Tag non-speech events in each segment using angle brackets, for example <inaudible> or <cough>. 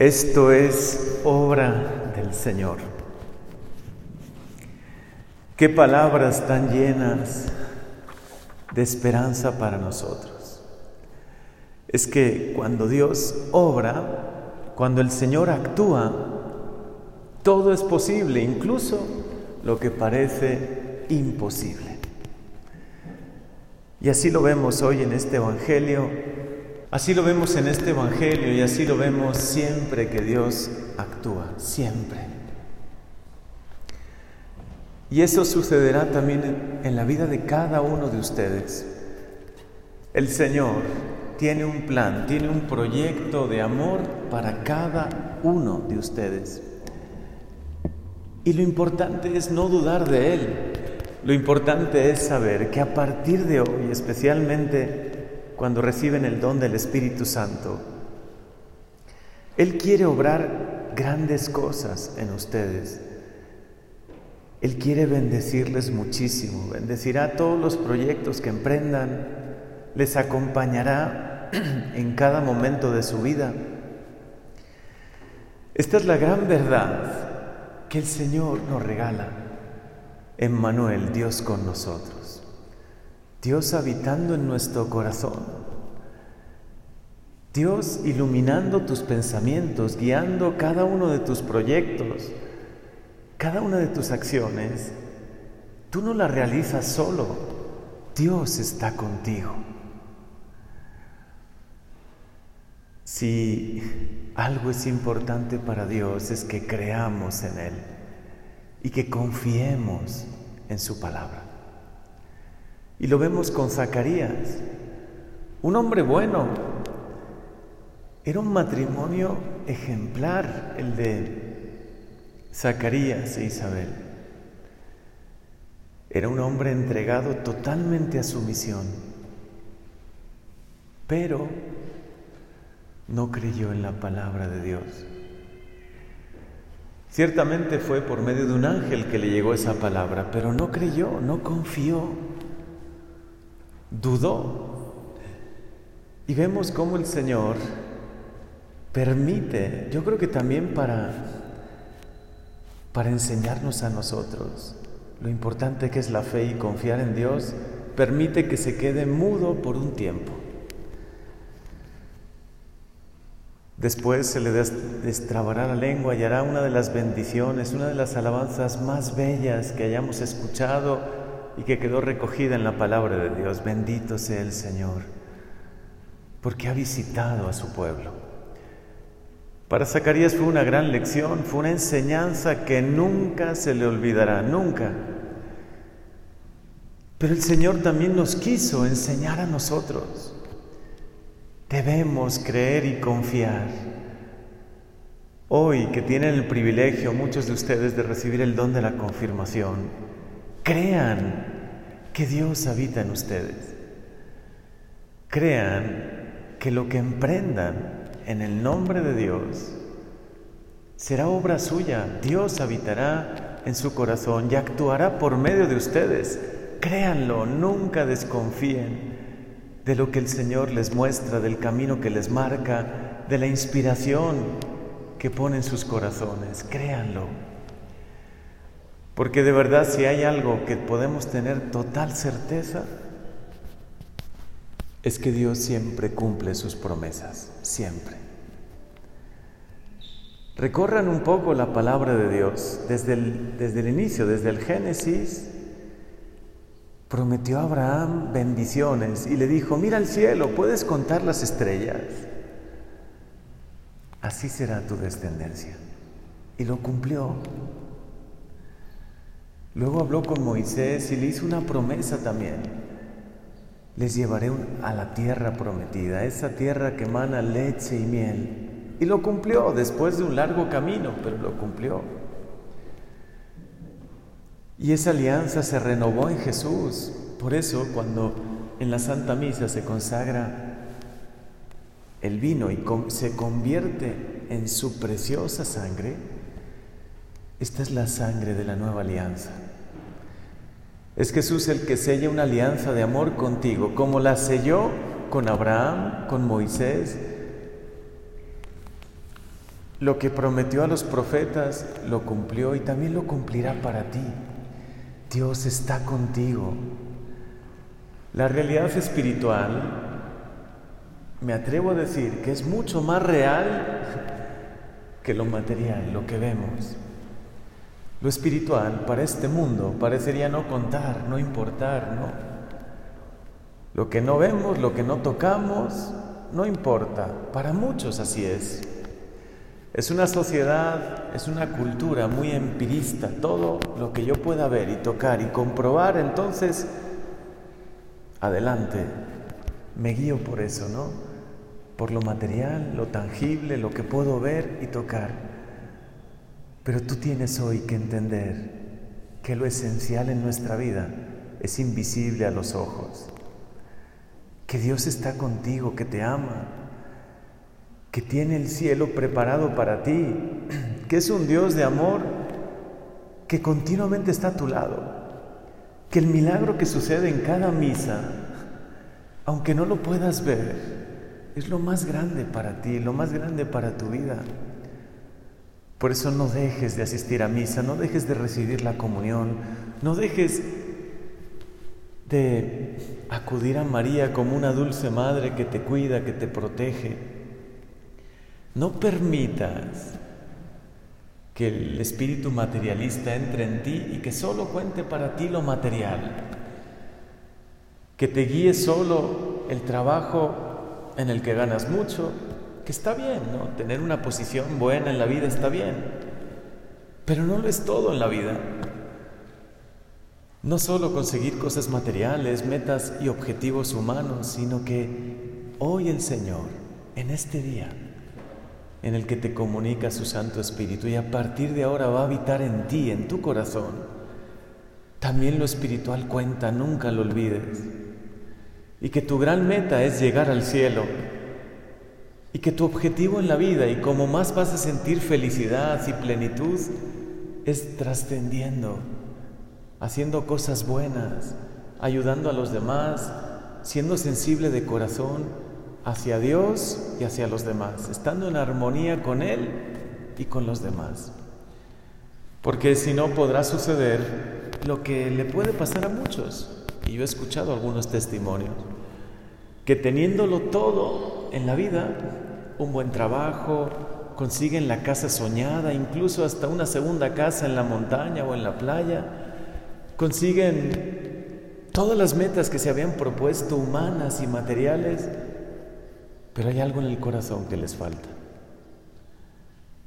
Esto es obra del Señor. Qué palabras tan llenas de esperanza para nosotros. Es que cuando Dios obra, cuando el Señor actúa, todo es posible, incluso lo que parece imposible. Y así lo vemos hoy en este Evangelio Así lo vemos en este Evangelio y así lo vemos siempre que Dios actúa, siempre. Y eso sucederá también en la vida de cada uno de ustedes. El Señor tiene un plan, tiene un proyecto de amor para cada uno de ustedes. Y lo importante es no dudar de Él. Lo importante es saber que a partir de hoy, especialmente cuando reciben el don del Espíritu Santo. Él quiere obrar grandes cosas en ustedes. Él quiere bendecirles muchísimo, bendecirá todos los proyectos que emprendan, les acompañará <clears throat> en cada momento de su vida. Esta es la gran verdad que el Señor nos regala. Emmanuel, Dios con nosotros. Dios habitando en nuestro corazón. Dios iluminando tus pensamientos, guiando cada uno de tus proyectos, cada una de tus acciones. Tú no la realizas solo, Dios está contigo. Si algo es importante para Dios es que creamos en Él y que confiemos en su palabra. Y lo vemos con Zacarías, un hombre bueno. Era un matrimonio ejemplar el de Zacarías e Isabel. Era un hombre entregado totalmente a su misión, pero no creyó en la palabra de Dios. Ciertamente fue por medio de un ángel que le llegó esa palabra, pero no creyó, no confió dudó. Y vemos cómo el Señor permite, yo creo que también para, para enseñarnos a nosotros lo importante que es la fe y confiar en Dios, permite que se quede mudo por un tiempo. Después se le destrabará la lengua y hará una de las bendiciones, una de las alabanzas más bellas que hayamos escuchado y que quedó recogida en la palabra de Dios. Bendito sea el Señor, porque ha visitado a su pueblo. Para Zacarías fue una gran lección, fue una enseñanza que nunca se le olvidará, nunca. Pero el Señor también nos quiso enseñar a nosotros. Debemos creer y confiar. Hoy que tienen el privilegio muchos de ustedes de recibir el don de la confirmación, Crean que Dios habita en ustedes. Crean que lo que emprendan en el nombre de Dios será obra suya. Dios habitará en su corazón y actuará por medio de ustedes. Créanlo, nunca desconfíen de lo que el Señor les muestra, del camino que les marca, de la inspiración que pone en sus corazones. Créanlo. Porque de verdad si hay algo que podemos tener total certeza, es que Dios siempre cumple sus promesas, siempre. Recorran un poco la palabra de Dios desde el, desde el inicio, desde el Génesis. Prometió a Abraham bendiciones y le dijo, mira al cielo, puedes contar las estrellas. Así será tu descendencia. Y lo cumplió. Luego habló con Moisés y le hizo una promesa también. Les llevaré a la tierra prometida, esa tierra que emana leche y miel. Y lo cumplió después de un largo camino, pero lo cumplió. Y esa alianza se renovó en Jesús. Por eso cuando en la Santa Misa se consagra el vino y se convierte en su preciosa sangre, esta es la sangre de la nueva alianza. Es Jesús el que sella una alianza de amor contigo, como la selló con Abraham, con Moisés. lo que prometió a los profetas lo cumplió y también lo cumplirá para ti. Dios está contigo. La realidad espiritual, me atrevo a decir que es mucho más real que lo material, lo que vemos. Lo espiritual para este mundo parecería no contar, no importar, ¿no? Lo que no vemos, lo que no tocamos, no importa. Para muchos así es. Es una sociedad, es una cultura muy empirista. Todo lo que yo pueda ver y tocar y comprobar, entonces, adelante. Me guío por eso, ¿no? Por lo material, lo tangible, lo que puedo ver y tocar. Pero tú tienes hoy que entender que lo esencial en nuestra vida es invisible a los ojos que Dios está contigo, que te ama, que tiene el cielo preparado para ti, <clears throat> que es un Dios de amor que continuamente está a tu lado, que el milagro que sucede en cada misa, aunque no lo puedas ver, es lo más grande para ti, lo más grande para tu vida. Por eso no dejes de asistir a misa, no dejes de recibir la comunión, no dejes de acudir a María como una dulce madre que te cuida, que te protege. No permitas que el espíritu materialista entre en ti y que solo cuente para ti lo material, que te guíe solo el trabajo en el que ganas mucho, que está bien, ¿no? Tener una posición buena en la vida está bien, pero no lo es todo en la vida. No solo conseguir cosas materiales, metas y objetivos humanos, sino que hoy el Señor, en este día, en el que te comunica su Santo Espíritu y a partir de ahora va a habitar en ti, en tu corazón, también lo espiritual cuenta, nunca lo olvides. Y que tu gran meta es llegar al cielo. Y que tu objetivo en la vida y como más vas a sentir felicidad y plenitud es trascendiendo haciendo cosas buenas, ayudando a los demás, siendo sensible de corazón hacia Dios y hacia los demás, estando en armonía con Él y con los demás. Porque si no podrá suceder lo que le puede pasar a muchos, y yo he escuchado algunos testimonios, que teniéndolo todo en la vida, un buen trabajo, consiguen la casa soñada, incluso hasta una segunda casa en la montaña o en la playa, consiguen todas las metas que se habían propuesto, humanas y materiales, pero hay algo en el corazón que les falta.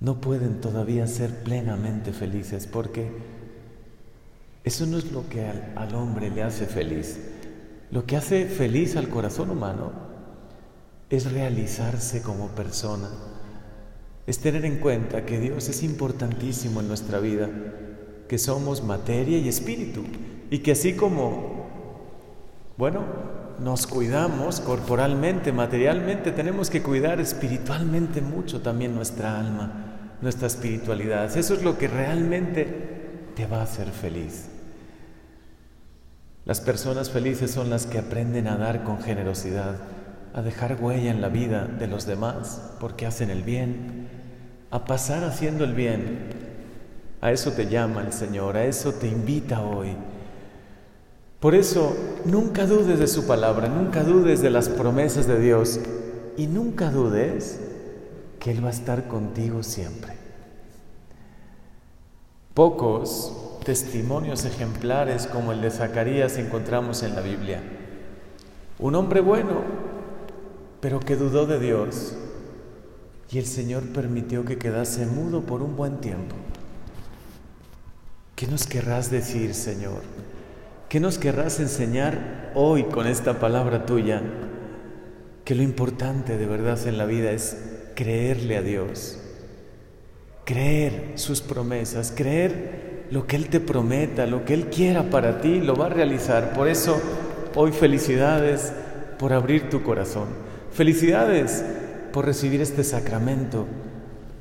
No pueden todavía ser plenamente felices porque eso no es lo que al, hombre le hace feliz. Lo que hace feliz al corazón humano es realizarse como persona, es tener en cuenta que Dios es importantísimo en nuestra vida que somos materia y espíritu y que así como, bueno, nos cuidamos corporalmente, materialmente, tenemos que cuidar espiritualmente mucho también nuestra alma, nuestra espiritualidad. Eso es lo que realmente te va a hacer feliz. Las personas felices son las que aprenden a dar con generosidad, a dejar huella en la vida de los demás porque hacen el bien, a pasar haciendo el bien a eso te llama el Señor, a eso te invita hoy. Por eso, nunca dudes de su palabra, nunca dudes de las promesas de Dios y nunca dudes que Él va a estar contigo siempre. Pocos testimonios ejemplares como el de Zacarías encontramos en la Biblia. Un hombre bueno, pero que dudó de Dios y el Señor permitió que quedase mudo por un buen tiempo. ¿Qué nos querrás decir, Señor? ¿Qué nos querrás enseñar hoy con esta palabra tuya? Que lo importante de verdad en la vida es creerle a Dios, creer sus promesas, creer lo que Él te prometa, lo que Él quiera para ti, lo va a realizar. Por eso, hoy felicidades por abrir tu corazón. Felicidades por recibir este sacramento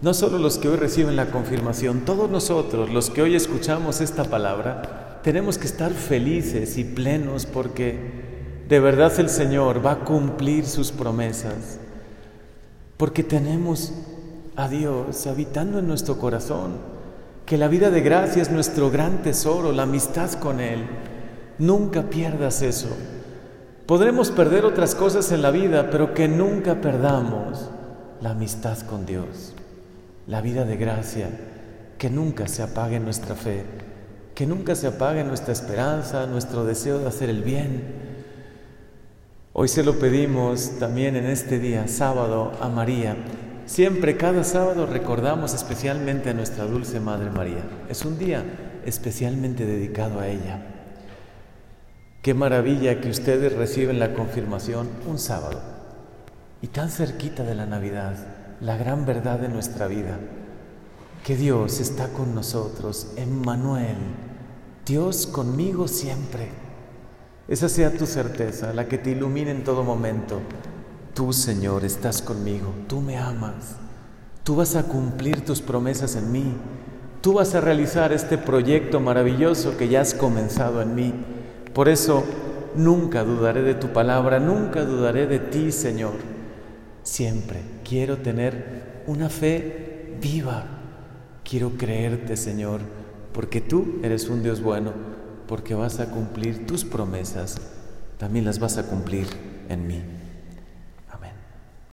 no solo los que hoy reciben la confirmación, todos nosotros, los que hoy escuchamos esta palabra, tenemos que estar felices y plenos porque de verdad el Señor va a cumplir sus promesas, porque tenemos a Dios habitando en nuestro corazón, que la vida de gracia es nuestro gran tesoro, la amistad con Él. Nunca pierdas eso. Podremos perder otras cosas en la vida, pero que nunca perdamos la amistad con Dios, la vida de gracia, que nunca se apague nuestra fe, que nunca se apague nuestra esperanza, nuestro deseo de hacer el bien. Hoy se lo pedimos también en este día, sábado, a María. Siempre, cada sábado, recordamos especialmente a nuestra dulce Madre María. Es un día especialmente dedicado a ella. Qué maravilla que ustedes reciben la confirmación un sábado y tan cerquita de la Navidad, la gran verdad de nuestra vida, que Dios está con nosotros, Emmanuel, Dios conmigo siempre. Esa sea tu certeza, la que te ilumine en todo momento. Tú, Señor, estás conmigo, tú me amas, tú vas a cumplir tus promesas en mí, tú vas a realizar este proyecto maravilloso que ya has comenzado en mí. Por eso nunca dudaré de tu palabra, nunca dudaré de ti, Señor. Siempre quiero tener una fe viva. Quiero creerte, Señor, porque tú eres un Dios bueno, porque vas a cumplir tus promesas, también las vas a cumplir en mí.